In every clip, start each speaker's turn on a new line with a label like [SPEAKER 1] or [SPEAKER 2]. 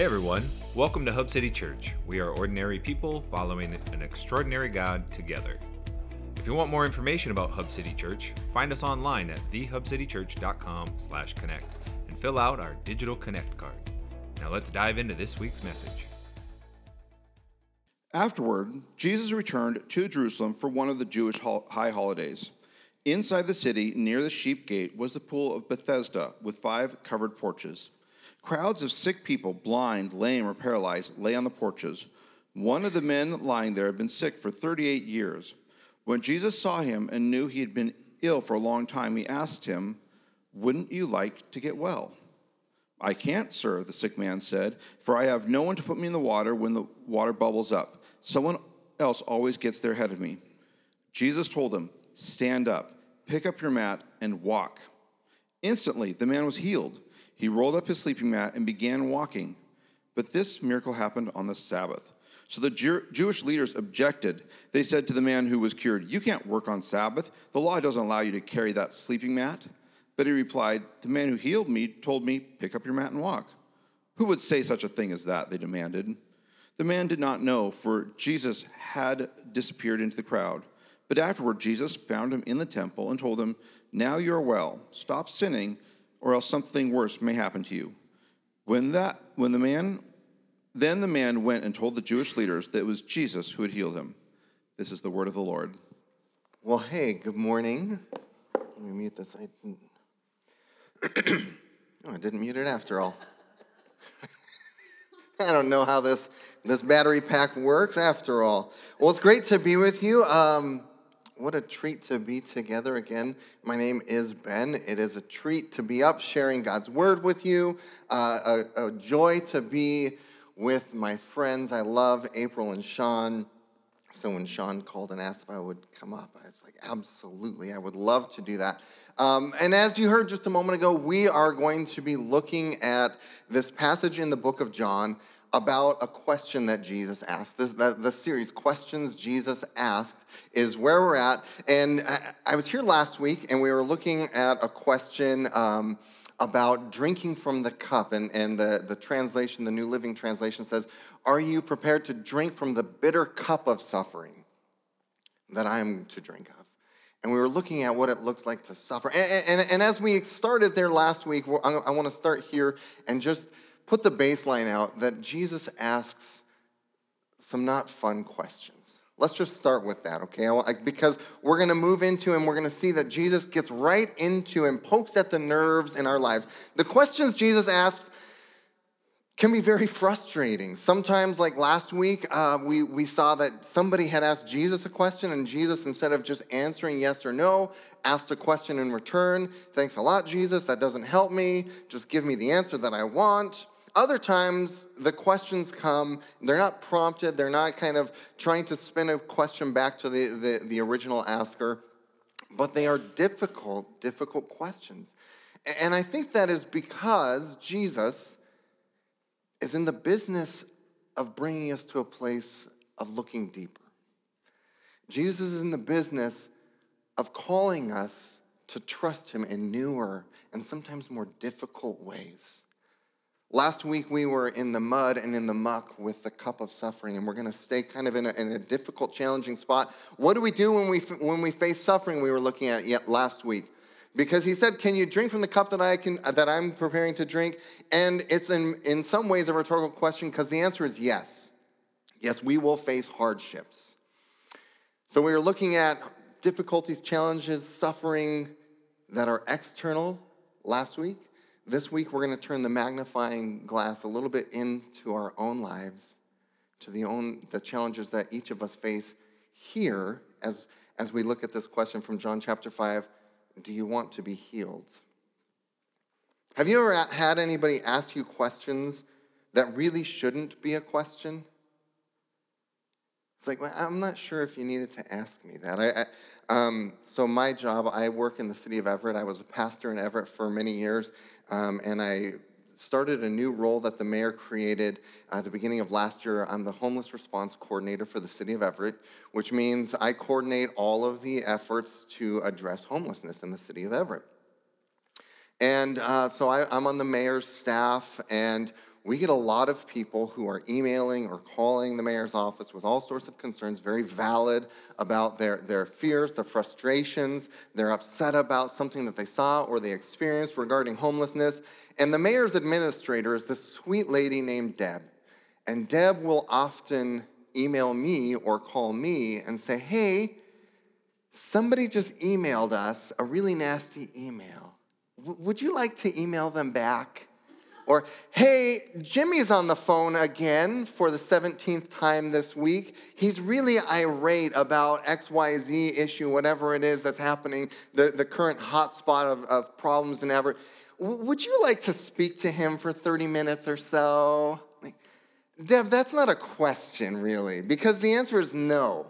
[SPEAKER 1] Hey everyone, welcome to Hub City Church. We are ordinary people following an extraordinary God together. If you want more information about Hub City Church, find us online at thehubcitychurch.com/connect and fill out our digital connect card. Now let's dive into this week's message.
[SPEAKER 2] Afterward, Jesus returned to Jerusalem for one of the Jewish high holidays. Inside the city, near the sheep gate, was the pool of Bethesda with five covered porches. Crowds of sick people, blind, lame, or paralyzed, lay on the porches. One of the men lying there had been sick for 38 years. When Jesus saw him and knew he had been ill for a long time, he asked him, Wouldn't you like to get well? I can't, sir, the sick man said, for I have no one to put me in the water when the water bubbles up. Someone else always gets there ahead of me. Jesus told him, Stand up, pick up your mat, and walk. Instantly, the man was healed. He rolled up his sleeping mat and began walking. But this miracle happened on the Sabbath. So the Jew- Jewish leaders objected. They said to the man who was cured, You can't work on Sabbath. The law doesn't allow you to carry that sleeping mat. But he replied, The man who healed me told me, Pick up your mat and walk. Who would say such a thing as that? They demanded. The man did not know, for Jesus had disappeared into the crowd. But afterward, Jesus found him in the temple and told him, Now you are well. Stop sinning or else something worse may happen to you. When that when the man then the man went and told the Jewish leaders that it was Jesus who had healed him. This is the word of the Lord.
[SPEAKER 3] Well, hey, good morning. Let me mute this. I didn't, oh, I didn't mute it after all. I don't know how this this battery pack works after all. Well, it's great to be with you. Um, what a treat to be together again. My name is Ben. It is a treat to be up sharing God's word with you, uh, a, a, joy to be with my friends. I love April and Sean. So when Sean called and asked if I would come up, I was like, absolutely, I would love to do that. Um, and as you heard just a moment ago, we are going to be looking at this passage in the book of John about a question that Jesus asked. This, the, the series, Questions Jesus Asked, is where we're at. And I, I, was here last week and we were looking at a question um, about drinking from the cup. And, and the, the translation, the New Living Translation says, Are you prepared to drink from the bitter cup of suffering that I am to drink of? And we were looking at what it looks like to suffer. And, and, and as we started there last week, I, I want to start here and just put the baseline out that Jesus asks some not fun questions. Let's just start with that, okay? Because we're going to move into and we're going to see that Jesus gets right into and pokes at the nerves in our lives. The questions Jesus asks can be very frustrating. Sometimes, like last week, uh, we, we saw that somebody had asked Jesus a question, and Jesus, instead of just answering yes or no, asked a question in return. Thanks a lot, Jesus. That doesn't help me. Just give me the answer that I want. Other times, the questions come, they're not prompted, they're not kind of trying to spin a question back to the, the, the original asker, but they are difficult, difficult questions. And I think that is because Jesus is in the business of bringing us to a place of looking deeper. Jesus is in the business of calling us to trust him in newer and sometimes more difficult ways. Last week we were in the mud and in the muck with the cup of suffering, and we're going to stay kind of in a, in a, difficult, challenging spot. What do we do when we when we face suffering? We were looking at yet last week, because he said, "Can you drink from the cup that I can that I'm preparing to drink?" And it's in in some ways a rhetorical question because the answer is yes. Yes, we will face hardships. So we were looking at difficulties, challenges, suffering that are external last week. This week, we're going to turn the magnifying glass a little bit into our own lives, to the, own, the challenges that each of us face here as, as we look at this question from John chapter 5 Do you want to be healed? Have you ever had anybody ask you questions that really shouldn't be a question? It's like, well, I'm not sure if you needed to ask me that. I, I um, so, my job, I work in the city of Everett. I was a pastor in Everett for many years, um, and I started a new role that the mayor created at the beginning of last year. I'm the homeless response coordinator for the city of Everett, which means I coordinate all of the efforts to address homelessness in the city of Everett. And uh, so I, I'm on the mayor's staff, and we get a lot of people who are emailing or calling the mayor's office with all sorts of concerns, very valid about their, their fears, their frustrations. They're upset about something that they saw or they experienced regarding homelessness. And the mayor's administrator is this sweet lady named Deb. And Deb will often email me or call me and say, hey, somebody just emailed us a really nasty email. W- would you like to email them back? Or, hey, Jimmy's on the phone again for the 17th time this week. He's really irate about XYZ issue, whatever it is that's happening, the, the current hotspot of, of problems and Everett. W- would you like to speak to him for 30 minutes or so? Like, Deb, that's not a question, really, because the answer is no.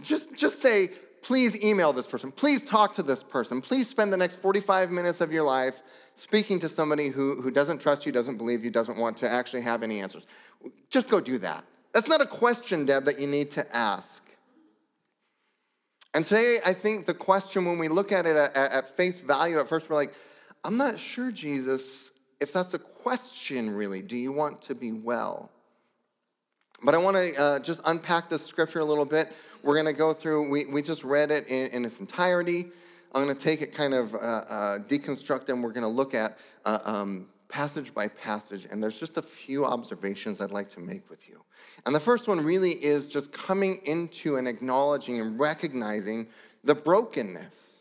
[SPEAKER 3] Just, just say, please email this person. Please talk to this person. Please spend the next 45 minutes of your life speaking to somebody who, who doesn't trust you, doesn't believe you, doesn't want to actually have any answers. Just go do that. That's not a question, Deb, that you need to ask. And today, I think the question, when we look at it at, at face value, at first we're like, I'm not sure, Jesus, if that's a question really. Do you want to be well? But I want to uh, just unpack this scripture a little bit. We're going to go through, we, we just read it in, in its entirety. I'm going to take it kind of uh, uh, deconstruct and we're going to look at uh, um, passage by passage. And there's just a few observations I'd like to make with you. And the first one really is just coming into and acknowledging and recognizing the brokenness.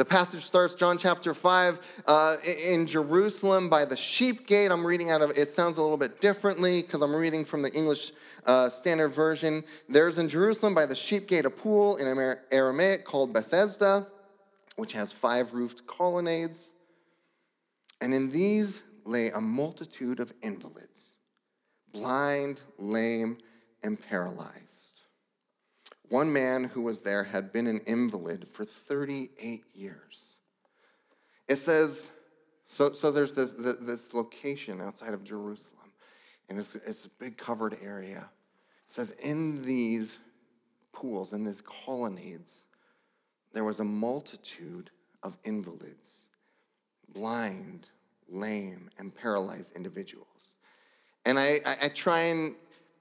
[SPEAKER 3] The passage starts, John chapter 5, uh, in Jerusalem by the sheep gate. I'm reading out of, it sounds a little bit differently because I'm reading from the English uh, Standard Version. There's in Jerusalem by the sheep gate a pool in Aramaic called Bethesda, which has five roofed colonnades. And in these lay a multitude of invalids, blind, lame, and paralyzed. One man who was there had been an invalid for 38 years. It says, so, so there's this, this location outside of Jerusalem and it's, it's a big covered area. It says, in these pools, in these colonnades, there was a multitude of invalids, blind, lame, and paralyzed individuals. And I, I, I try and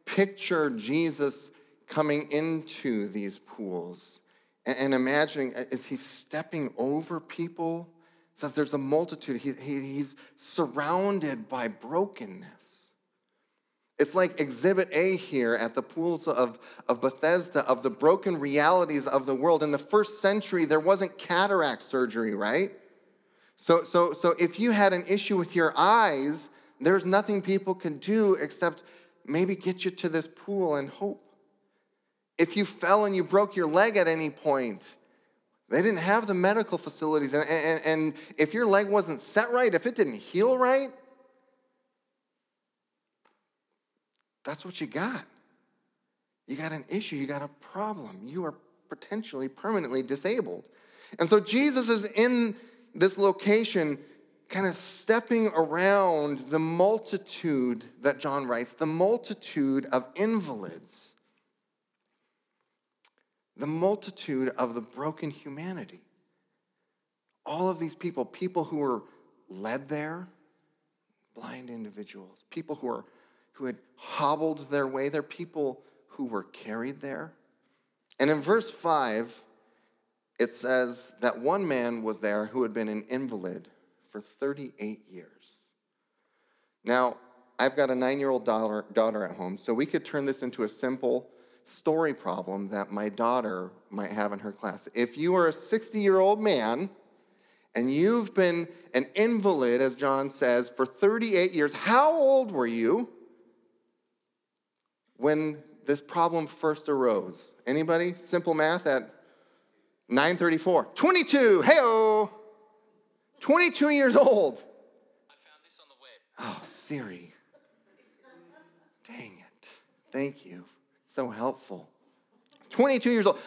[SPEAKER 3] picture Jesus coming into these pools and, and imagining uh, if he's stepping over people. It says there's a multitude. He, he, he's surrounded by brokenness. It's like exhibit A here at the pools of, of Bethesda of the broken realities of the world. In the first century, there wasn't cataract surgery, right? So, so, so if you had an issue with your eyes, there's nothing people can do except maybe get you to this pool and hope. If you fell and you broke your leg at any point, they didn't have the medical facilities. And, and, and if your leg wasn't set right, if it didn't heal right, That's what you got. You got an issue, you got a problem. You are potentially permanently disabled. And so Jesus is in this location, kind of stepping around the multitude that John writes, the multitude of invalids, the multitude of the broken humanity. All of these people, people who were led there, blind individuals, people who are who had hobbled their way there, people who were carried there. And in verse 5, it says that one man was there who had been an invalid for 38 years. Now, I've got a nine year old daughter at home, so we could turn this into a simple story problem that my daughter might have in her class. If you are a 60 year old man and you've been an invalid, as John says, for 38 years, how old were you when this problem first arose? Anybody? Simple math at 934. 22. Heyo. 22 years old.
[SPEAKER 4] I found this on the web.
[SPEAKER 3] Oh, Siri. Dang it. Thank you. So helpful. 22 years old.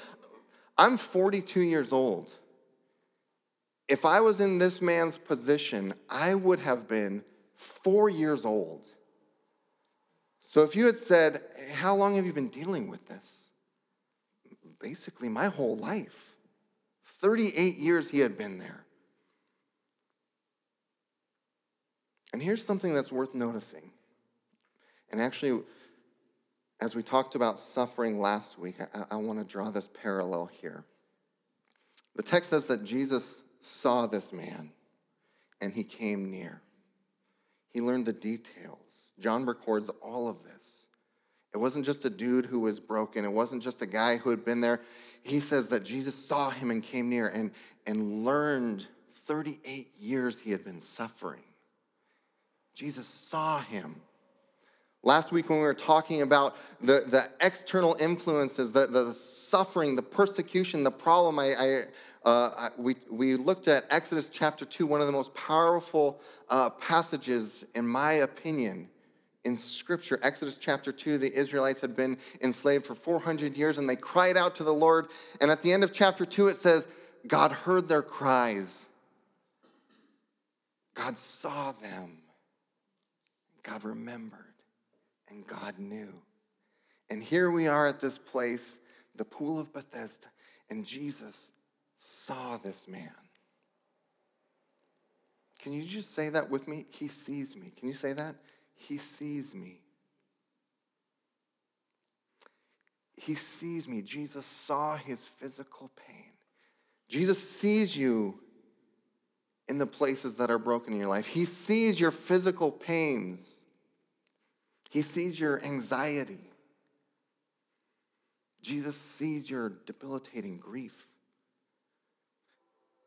[SPEAKER 3] I'm 42 years old. If I was in this man's position, I would have been four years old. So if you had said, How long have you been dealing with this? Basically, my whole life. 38 years he had been there. And here's something that's worth noticing. And actually, as we talked about suffering last week, I, I want to draw this parallel here. The text says that Jesus saw this man and he came near. He learned the details. John records all of this. It wasn't just a dude who was broken, it wasn't just a guy who had been there. He says that Jesus saw him and came near and, and learned 38 years he had been suffering. Jesus saw him. Last week, when we were talking about the, the external influences, the, the suffering, the persecution, the problem, I, I uh, we, we looked at Exodus chapter 2, one of the most powerful uh, passages, in my opinion, in Scripture. Exodus chapter 2, the Israelites had been enslaved for 400 years and they cried out to the Lord. And at the end of chapter 2, it says, God heard their cries, God saw them, God remembered, and God knew. And here we are at this place, the pool of Bethesda, and Jesus saw this man. Can you just say that with me? He sees me. Can you say that? He sees me. He sees me. Jesus saw his physical pain. Jesus sees you in the places that are broken in your life. He sees your physical pains. He sees your anxiety. Jesus sees your debilitating grief.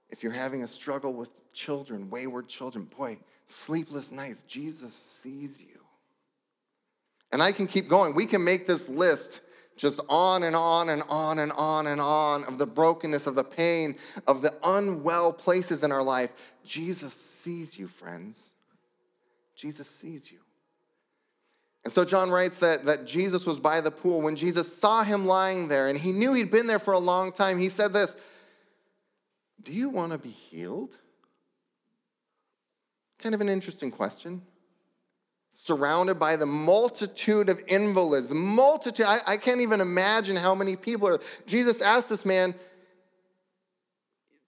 [SPEAKER 3] If you're having a struggle with children, wayward children, boy, sleepless nights, Jesus sees you. And I can keep going. We can make this list just on and on and on and on and on of the brokenness, of the pain, of the unwell places in our life. Jesus sees you, friends. Jesus sees you. And so John writes that, that Jesus was by the pool. When Jesus saw him lying there, and he knew he'd been there for a long time, he said this do you want to be healed? Kind of an interesting question. Surrounded by the multitude of invalids, multitude, I, I can't even imagine how many people are. Jesus asked this man,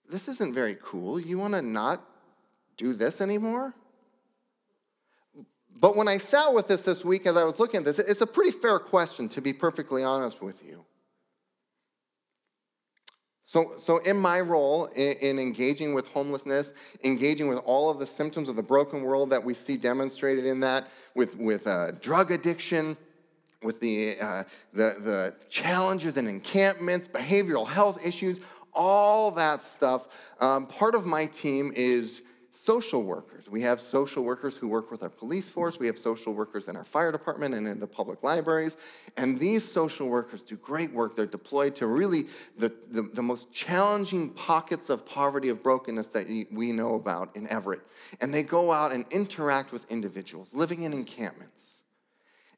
[SPEAKER 3] This isn't very cool. You want to not do this anymore? But when I sat with this this week as I was looking at this, it's a pretty fair question, to be perfectly honest with you. So, so in my role in, in, engaging with homelessness, engaging with all of the symptoms of the broken world that we see demonstrated in that, with, with uh, drug addiction, with the, uh, the, the challenges and encampments, behavioral health issues, all that stuff, um, part of my team is social workers. We have social workers who work with our police force. We have social workers in our fire department and in the public libraries. And these social workers do great work. They're deployed to really the, the, the most challenging pockets of poverty, of brokenness that we know about in Everett. And they go out and interact with individuals living in encampments.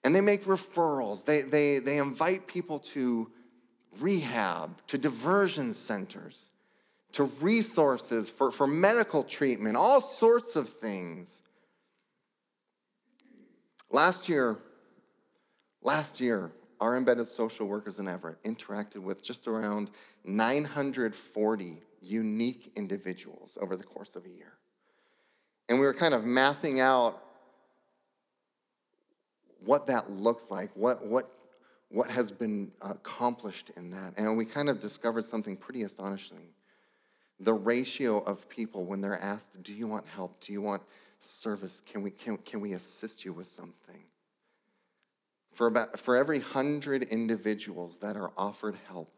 [SPEAKER 3] And they make referrals. They, they, they invite people to rehab, to diversion centers to resources for, for medical treatment, all sorts of things. Last year, last year, our embedded social workers in Everett interacted with just around 940 unique individuals over the course of a year. And we were kind of mathing out what that looks like, what, what, what has been accomplished in that. And we kind of discovered something pretty astonishing the ratio of people when they're asked, Do you want help? Do you want service? Can we, can, can we assist you with something? For, about, for every hundred individuals that are offered help,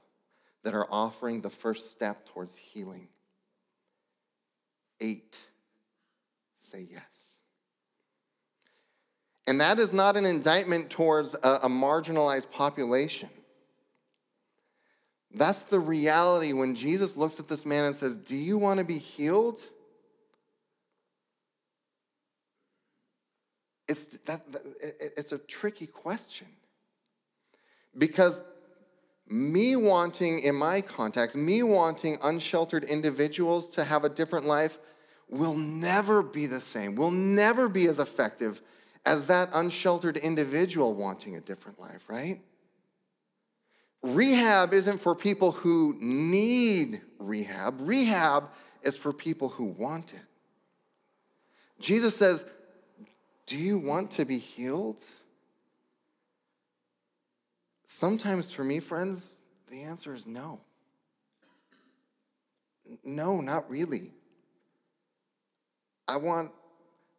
[SPEAKER 3] that are offering the first step towards healing, eight say yes. And that is not an indictment towards a, a marginalized population. That's the reality when Jesus looks at this man and says, Do you want to be healed? It's, that, it's a tricky question. Because me wanting, in my context, me wanting unsheltered individuals to have a different life will never be the same, will never be as effective as that unsheltered individual wanting a different life, right? Rehab isn't for people who need rehab, rehab is for people who want it. Jesus says, Do you want to be healed? Sometimes for me, friends, the answer is no. No, not really. I want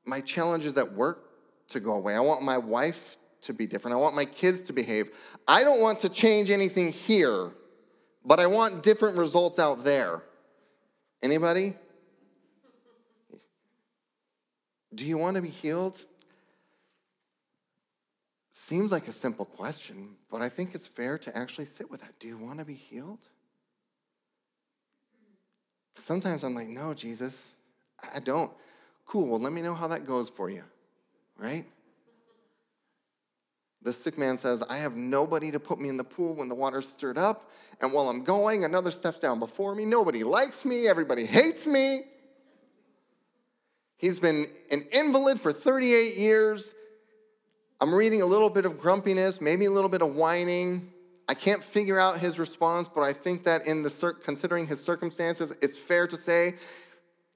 [SPEAKER 3] my challenges at work to go away. I want my wife to be different. I want my kids to behave. I don't want to change anything here, but I want different results out there. Anybody? Do you want to be healed? Seems like a simple question, but I think it's fair to actually sit with that. Do you want to be healed? Sometimes I'm like, no, Jesus, I don't. Cool, well, let me know how that goes for you, right? The sick man says, I have nobody to put me in the pool when the water's stirred up. And while I'm going, another steps down before me. Nobody likes me. Everybody hates me. He's been an invalid for 38 years. I'm reading a little bit of grumpiness, maybe a little bit of whining. I can't figure out his response, but I think that in the considering his circumstances, it's fair to say.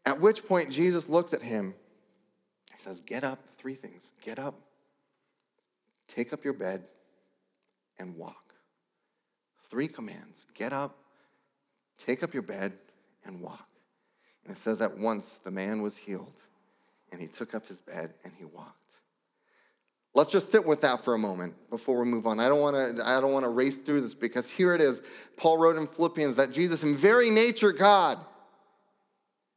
[SPEAKER 3] At which point Jesus looks at him. He says, "Get up." Three things: get up, take up your bed, and walk. Three commands: get up, take up your bed, and walk. And it says that once the man was healed, and he took up his bed and he walked. Let's just sit with that for a moment before we move on. I don't want to I don't want to race through this because here it is. Paul wrote in Philippians that Jesus in very nature God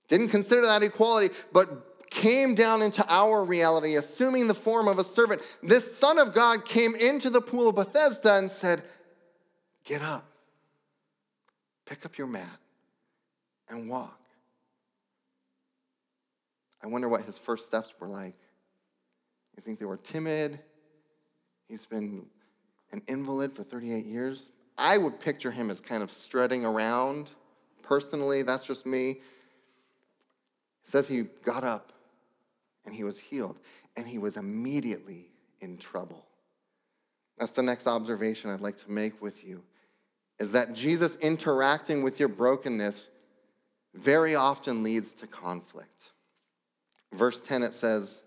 [SPEAKER 3] didn't consider that equality but came down into our reality assuming the form of a servant. This son of God came into the pool of Bethesda and said, "Get up. Pick up your mat and walk." I wonder what his first steps were like. You think they were timid? He's been an invalid for 38 years. I would picture him as kind of strutting around. Personally, that's just me. It says he got up and he was healed, and he was immediately in trouble. That's the next observation I'd like to make with you is that Jesus interacting with your brokenness very often leads to conflict. Verse 10 it says,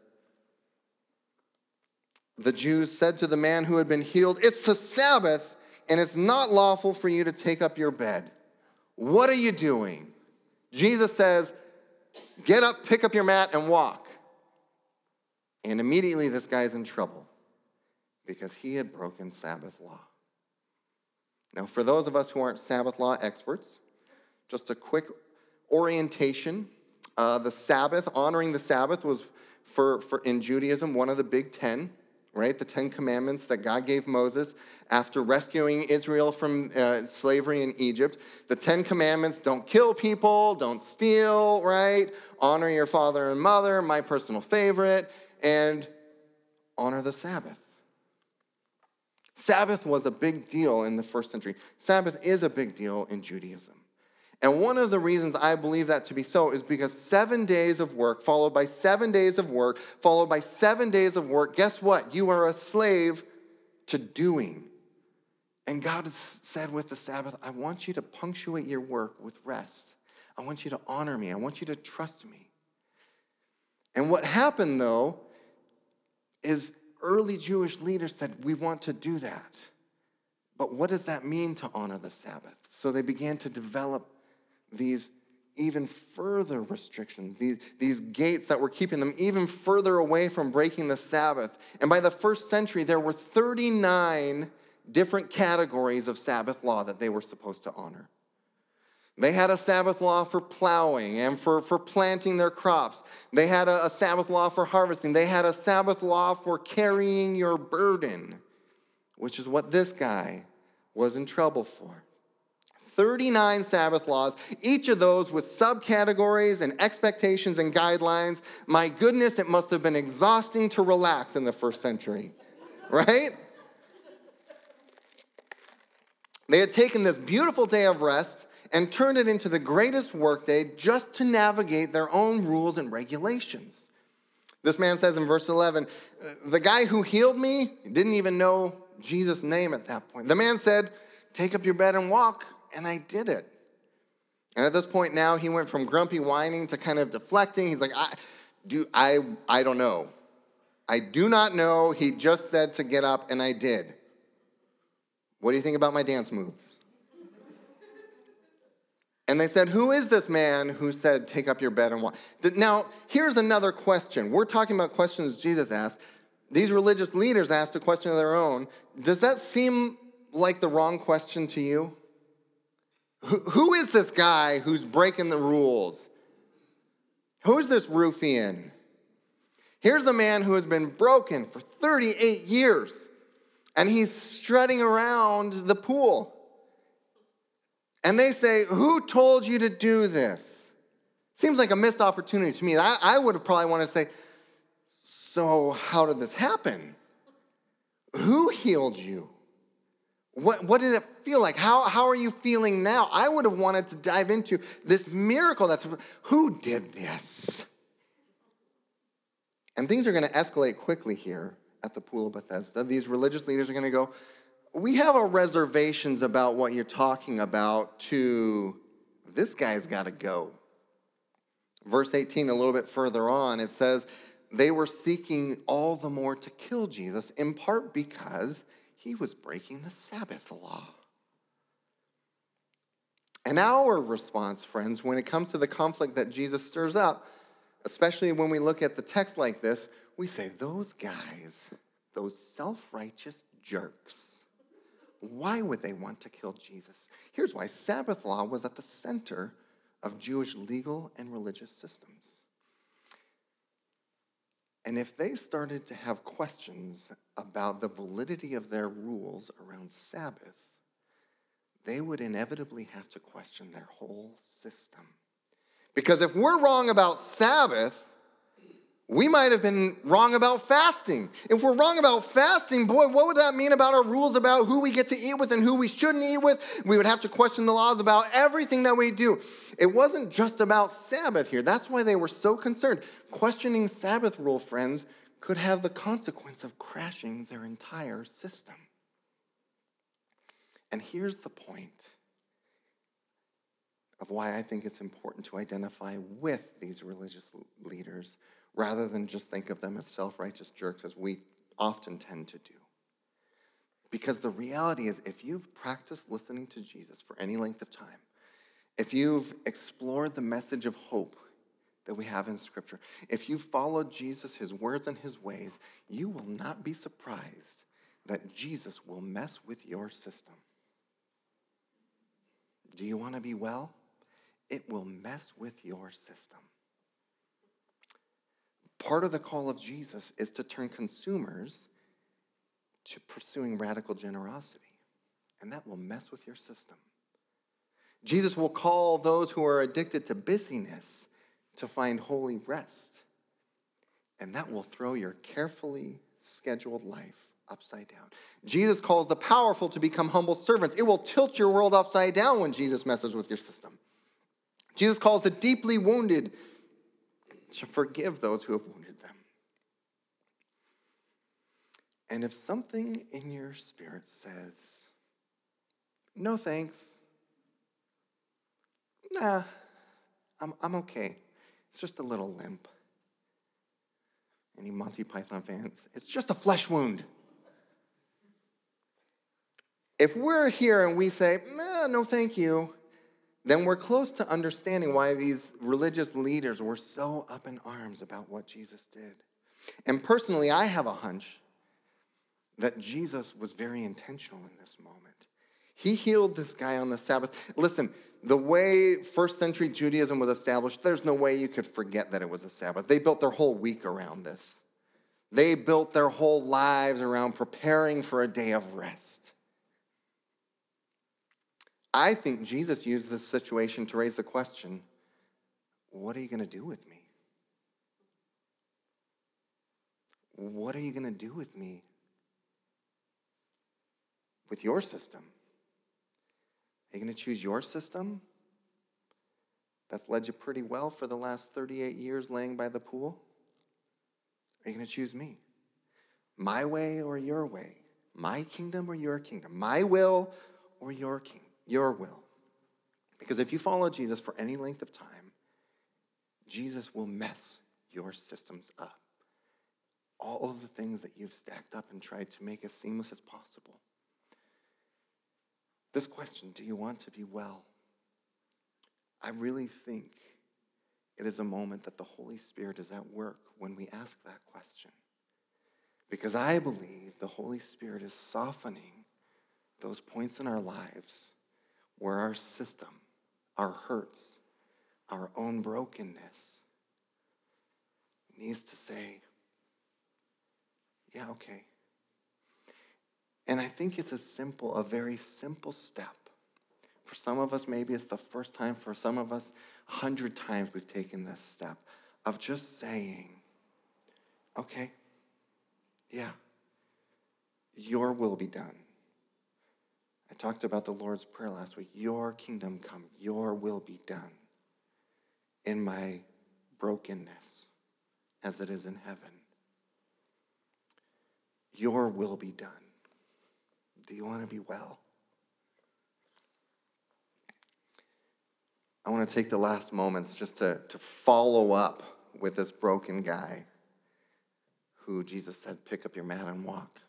[SPEAKER 3] The Jews said to the man who had been healed, It's the Sabbath, and it's not lawful for you to take up your bed. What are you doing? Jesus says, Get up, pick up your mat, and walk. And immediately this guy's in trouble because he had broken Sabbath law. Now, for those of us who aren't Sabbath law experts, just a quick orientation uh, the Sabbath, honoring the Sabbath, was for, for in Judaism one of the big ten, right? The Ten Commandments that God gave Moses after rescuing Israel from uh, slavery in Egypt. The Ten Commandments don't kill people, don't steal, right? Honor your father and mother, my personal favorite, and honor the Sabbath. Sabbath was a big deal in the first century. Sabbath is a big deal in Judaism. And one of the reasons I believe that to be so is because seven days of work, followed by seven days of work, followed by seven days of work, guess what? You are a slave to doing. And God said with the Sabbath, I want you to punctuate your work with rest. I want you to honor me. I want you to trust me. And what happened though is early Jewish leaders said, We want to do that. But what does that mean to honor the Sabbath? So they began to develop these even further restrictions, these, these gates that were keeping them even further away from breaking the Sabbath. And by the first century, there were 39 different categories of Sabbath law that they were supposed to honor. They had a Sabbath law for plowing and for, for planting their crops. They had a, a Sabbath law for harvesting. They had a Sabbath law for carrying your burden, which is what this guy was in trouble for. 39 Sabbath laws, each of those with subcategories and expectations and guidelines. My goodness, it must have been exhausting to relax in the first century, right? They had taken this beautiful day of rest and turned it into the greatest workday just to navigate their own rules and regulations. This man says in verse 11, uh, the guy who healed me didn't even know Jesus' name at that point. The man said, Take up your bed and walk and I did it. And at this point now, he went from grumpy whining to kind of deflecting. He's like, I, do, I, I don't know. I do not know. He just said to get up, and I did. What do you think about my dance moves? And they said, Who is this man who said, Take up your bed and walk? Now, here's another question. We're talking about questions Jesus asked. These religious leaders asked a question of their own. Does that seem like the wrong question to you? Who is this guy who's breaking the rules? Who's this ruffian? Here's the man who has been broken for 38 years, and he's strutting around the pool. And they say, Who told you to do this? Seems like a missed opportunity to me. I, I would have probably wanted to say, So, how did this happen? Who healed you? What, what did it feel like? How, how are you feeling now? I would have wanted to dive into this miracle that's who did this? And things are going to escalate quickly here at the Pool of Bethesda. These religious leaders are going to go, We have our reservations about what you're talking about, to this guy's got to go. Verse 18, a little bit further on, it says, They were seeking all the more to kill Jesus, in part because he was breaking the Sabbath law. And our response, friends, when it comes to the conflict that Jesus stirs up, especially when we look at the text like this, we say, Those guys, those self righteous jerks, why would they want to kill Jesus? Here's why Sabbath law was at the center of Jewish legal and religious systems. And if they started to have questions about the validity of their rules around Sabbath, they would inevitably have to question their whole system. Because if we're wrong about Sabbath, we might have been wrong about fasting. If we're wrong about fasting, boy, what would that mean about our rules about who we get to eat with and who we shouldn't eat with? We would have to question the laws about everything that we do. It wasn't just about Sabbath here. That's why they were so concerned. Questioning Sabbath rule, friends, could have the consequence of crashing their entire system. And here's the point of why I think it's important to identify with these religious leaders rather than just think of them as self righteous jerks, as we often tend to do. Because the reality is, if you've practiced listening to Jesus for any length of time, if you've explored the message of hope that we have in Scripture, if you've followed Jesus, his words, and his ways, you will not be surprised that Jesus will mess with your system. Do you want to be well? It will mess with your system. Part of the call of Jesus is to turn consumers to pursuing radical generosity, and that will mess with your system. Jesus will call those who are addicted to busyness to find holy rest, and that will throw your carefully scheduled life upside down. Jesus calls the powerful to become humble servants. It will tilt your world upside down when Jesus messes with your system. Jesus calls the deeply wounded to forgive those who have wounded them. And if something in your spirit says, no thanks, nah, I'm, I'm okay, it's just a little limp. Any Monty Python fans? It's just a flesh wound. If we're here and we say, nah, no thank you, then we're close to understanding why these religious leaders were so up in arms about what Jesus did. And personally, I have a hunch that Jesus was very intentional in this moment. He healed this guy on the Sabbath. Listen, the way first century Judaism was established, there's no way you could forget that it was a Sabbath. They built their whole week around this. They built their whole lives around preparing for a day of rest. I think Jesus used this situation to raise the question what are you going to do with me? What are you going to do with me? With your system? Are you going to choose your system? That's led you pretty well for the last 38 years laying by the pool? Are you going to choose me? My way or your way? My kingdom or your kingdom? My will or your kingdom? Your will. Because if you follow Jesus for any length of time, Jesus will mess your systems up. all of the things that you've stacked up and tried to make as seamless as possible. This question do you want to be well? I really think it is a moment that the Holy Spirit is at work when we ask that question. Because I believe the Holy Spirit is softening those points in our lives where our system, our hurts, our own brokenness needs to say, yeah, okay. And I think it's a simple, a very simple step. For some of us, maybe it's the first time. For some of us, a hundred times we've taken this step of just saying, okay, yeah, your will be done. I talked about the Lord's Prayer last week. Your kingdom come, your will be done in my brokenness as it is in heaven. Your will be done. Do you want to be well? I want to take the last moments just to, to follow up with this broken guy who Jesus said, Pick up your mat and walk.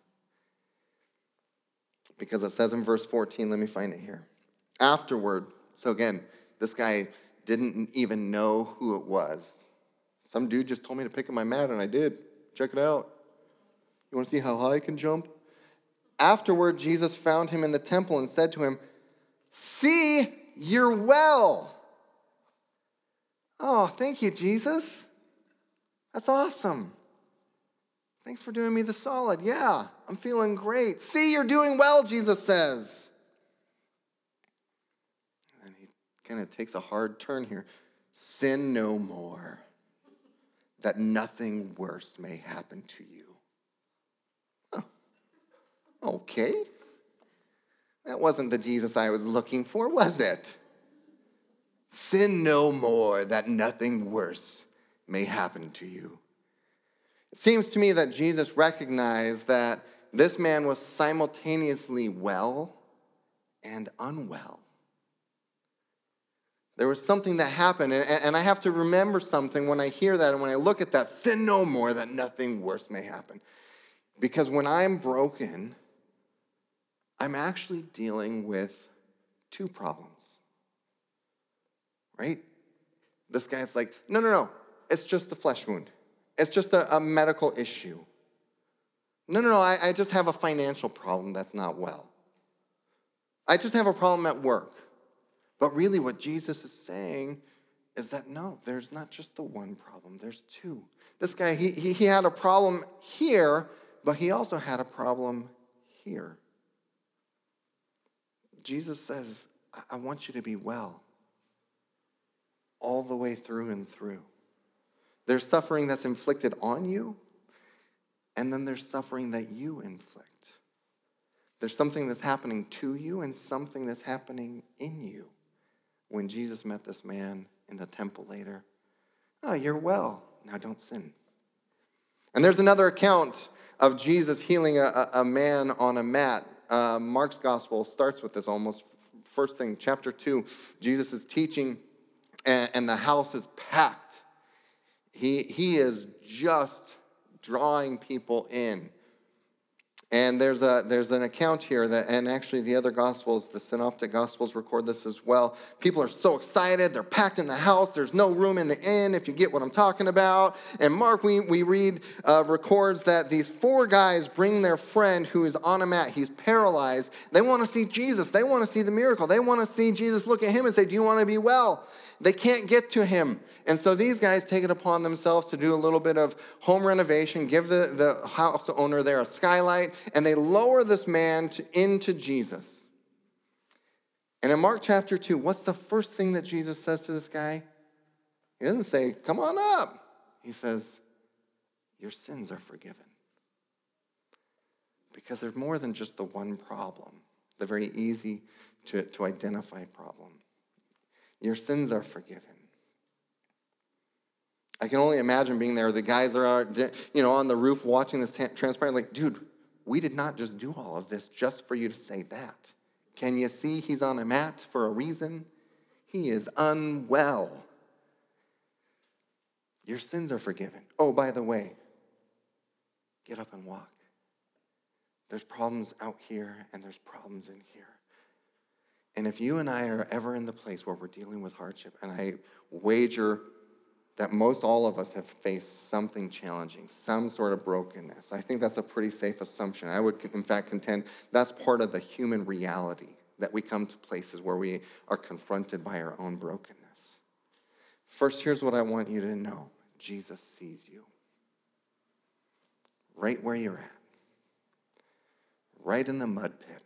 [SPEAKER 3] Because it says in verse 14, let me find it here. Afterward, so again, this guy didn't even know who it was. Some dude just told me to pick up my mat, and I did. Check it out. You want to see how high I can jump? Afterward, Jesus found him in the temple and said to him, See, you're well. Oh, thank you, Jesus. That's awesome. Thanks for doing me the solid. Yeah, I'm feeling great. See, you're doing well, Jesus says. And then he kind of takes a hard turn here. Sin no more, that nothing worse may happen to you. Okay. That wasn't the Jesus I was looking for, was it? Sin no more, that nothing worse may happen to you. It seems to me that Jesus recognized that this man was simultaneously well and unwell. There was something that happened, and I have to remember something when I hear that and when I look at that sin no more, that nothing worse may happen. Because when I'm broken, I'm actually dealing with two problems. Right? This guy's like, no, no, no, it's just a flesh wound. It's just a, a medical issue. No, no, no, I, I just have a financial problem that's not well. I just have a problem at work. But really, what Jesus is saying is that no, there's not just the one problem, there's two. This guy, he, he, he had a problem here, but he also had a problem here. Jesus says, I want you to be well all the way through and through. There's suffering that's inflicted on you, and then there's suffering that you inflict. There's something that's happening to you and something that's happening in you. When Jesus met this man in the temple later, oh, you're well. Now don't sin. And there's another account of Jesus healing a, a man on a mat uh, Mark's gospel starts with this almost first thing, chapter 2. Jesus is teaching, and, and the house is packed. He, he is just drawing people in. And there's, a, there's an account here that, and actually the other gospels, the synoptic gospels record this as well. People are so excited. They're packed in the house. There's no room in the inn, if you get what I'm talking about. And Mark, we, we read, uh, records that these four guys bring their friend who is on a mat. He's paralyzed. They want to see Jesus. They want to see the miracle. They want to see Jesus look at him and say, Do you want to be well? They can't get to him. And so these guys take it upon themselves to do a little bit of home renovation, give the, the house owner there a skylight, and they lower this man to, into Jesus. And in Mark chapter 2, what's the first thing that Jesus says to this guy? He doesn't say, Come on up. He says, Your sins are forgiven. Because there's more than just the one problem, the very easy to, to identify problem. Your sins are forgiven. I can only imagine being there. The guys are, you know, on the roof watching this transparent, like, dude, we did not just do all of this just for you to say that. Can you see he's on a mat for a reason? He is unwell. Your sins are forgiven. Oh, by the way, get up and walk. There's problems out here and there's problems in here. And if you and I are ever in the place where we're dealing with hardship, and I wager that most all of us have faced something challenging, some sort of brokenness. I think that's a pretty safe assumption. I would, in fact, contend that's part of the human reality that we come to places where we are confronted by our own brokenness. First, here's what I want you to know Jesus sees you right where you're at, right in the mud pit,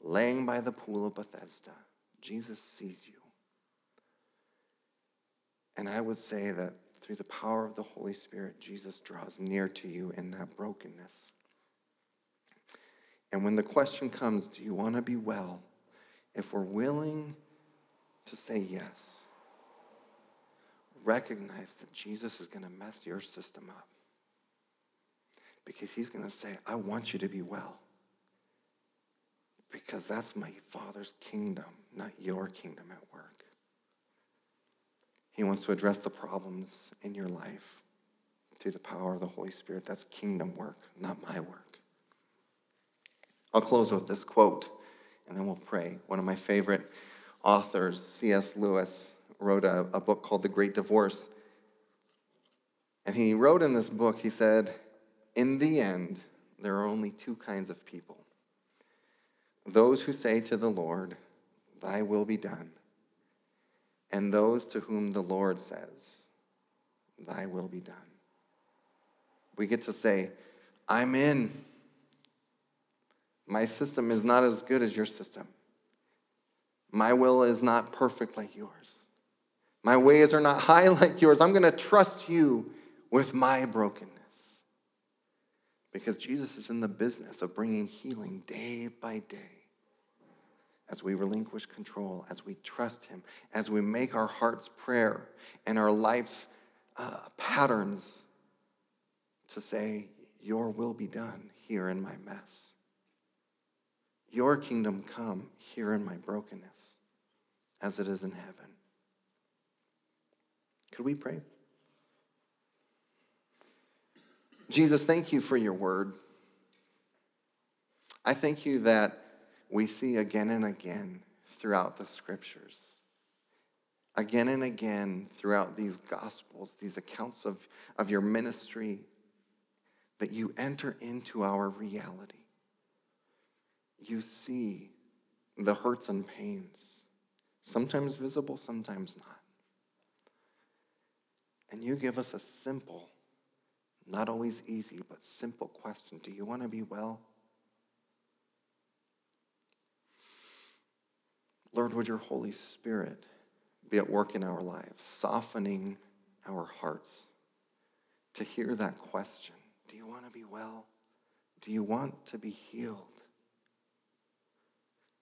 [SPEAKER 3] laying by the pool of Bethesda. Jesus sees you. And I would say that through the power of the Holy Spirit, Jesus draws near to you in that brokenness. And when the question comes, do you want to be well? If we're willing to say yes, recognize that Jesus is going to mess your system up. Because he's going to say, I want you to be well. Because that's my Father's kingdom, not your kingdom at work. He wants to address the problems in your life through the power of the Holy Spirit. That's kingdom work, not my work. I'll close with this quote and then we'll pray. One of my favorite authors, C.S. Lewis, wrote a, a book called The Great Divorce. And he wrote in this book, he said, In the end, there are only two kinds of people those who say to the Lord, Thy will be done and those to whom the Lord says, Thy will be done. We get to say, I'm in. My system is not as good as your system. My will is not perfect like yours. My ways are not high like yours. I'm going to trust you with my brokenness. Because Jesus is in the business of bringing healing day by day as we relinquish control, as we trust Him, as we make our heart's prayer and our life's uh, patterns to say, Your will be done here in my mess. Your kingdom come here in my brokenness, as it is in heaven. Could we pray? Jesus, thank you for your word. I thank you that we see again and again throughout the scriptures. Again and again throughout these gospels, these accounts of, of your ministry, that you enter into our reality. You see the hurts and pains, sometimes visible, sometimes not. And you give us a simple, not always easy, but simple question Do you want to be well? Lord, would your Holy Spirit be at work in our lives, softening our hearts to hear that question Do you want to be well? Do you want to be healed?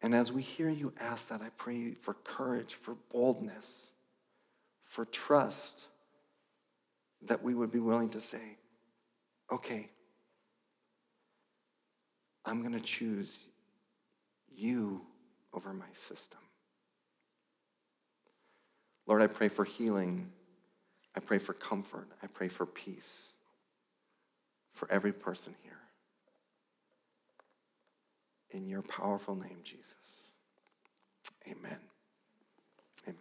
[SPEAKER 3] And as we hear you ask that, I pray for courage, for boldness, for trust, that we would be willing to say, okay, I'm going to choose you over my system. Lord, I pray for healing. I pray for comfort. I pray for peace for every person here. In your powerful name, Jesus. Amen. Amen.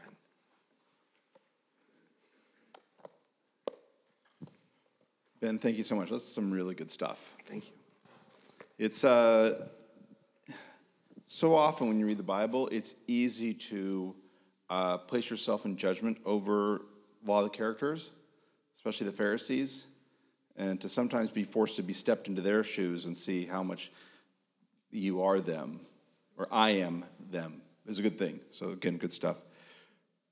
[SPEAKER 2] Ben, thank you so much. That's some really good stuff.
[SPEAKER 3] Thank you.
[SPEAKER 2] It's uh, so often when you read the Bible, it's easy to uh, place yourself in judgment over a lot of the characters, especially the Pharisees, and to sometimes be forced to be stepped into their shoes and see how much you are them or I am them is a good thing. So, again, good stuff.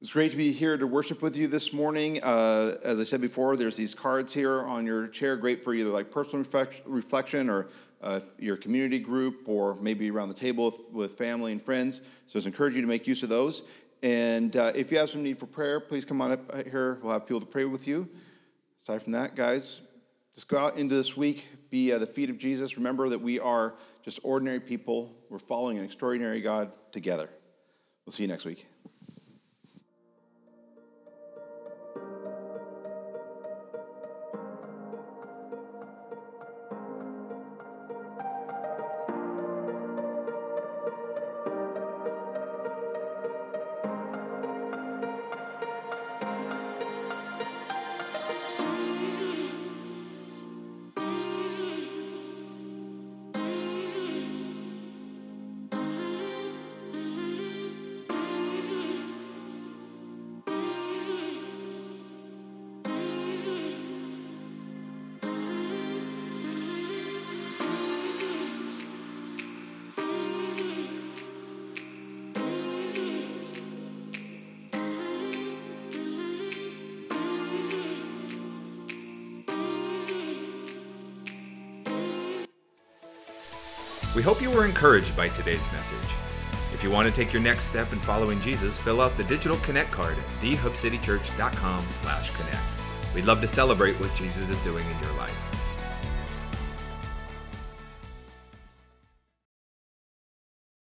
[SPEAKER 2] It's great to be here to worship with you this morning. Uh, as I said before, there's these cards here on your chair, great for either like personal reflection or uh, your community group or maybe around the table with family and friends. So I encourage you to make use of those. And uh, if you have some need for prayer, please come on up here. We'll have people to pray with you. Aside from that, guys, just go out into this week, be at the feet of Jesus. Remember that we are just ordinary people. We're following an extraordinary God together. We'll see you next week.
[SPEAKER 1] We hope you were encouraged by today's message. If you want to take your next step in following Jesus, fill out the digital connect card at thehubcitychurch.com/connect. We'd love to celebrate what Jesus is doing in your life.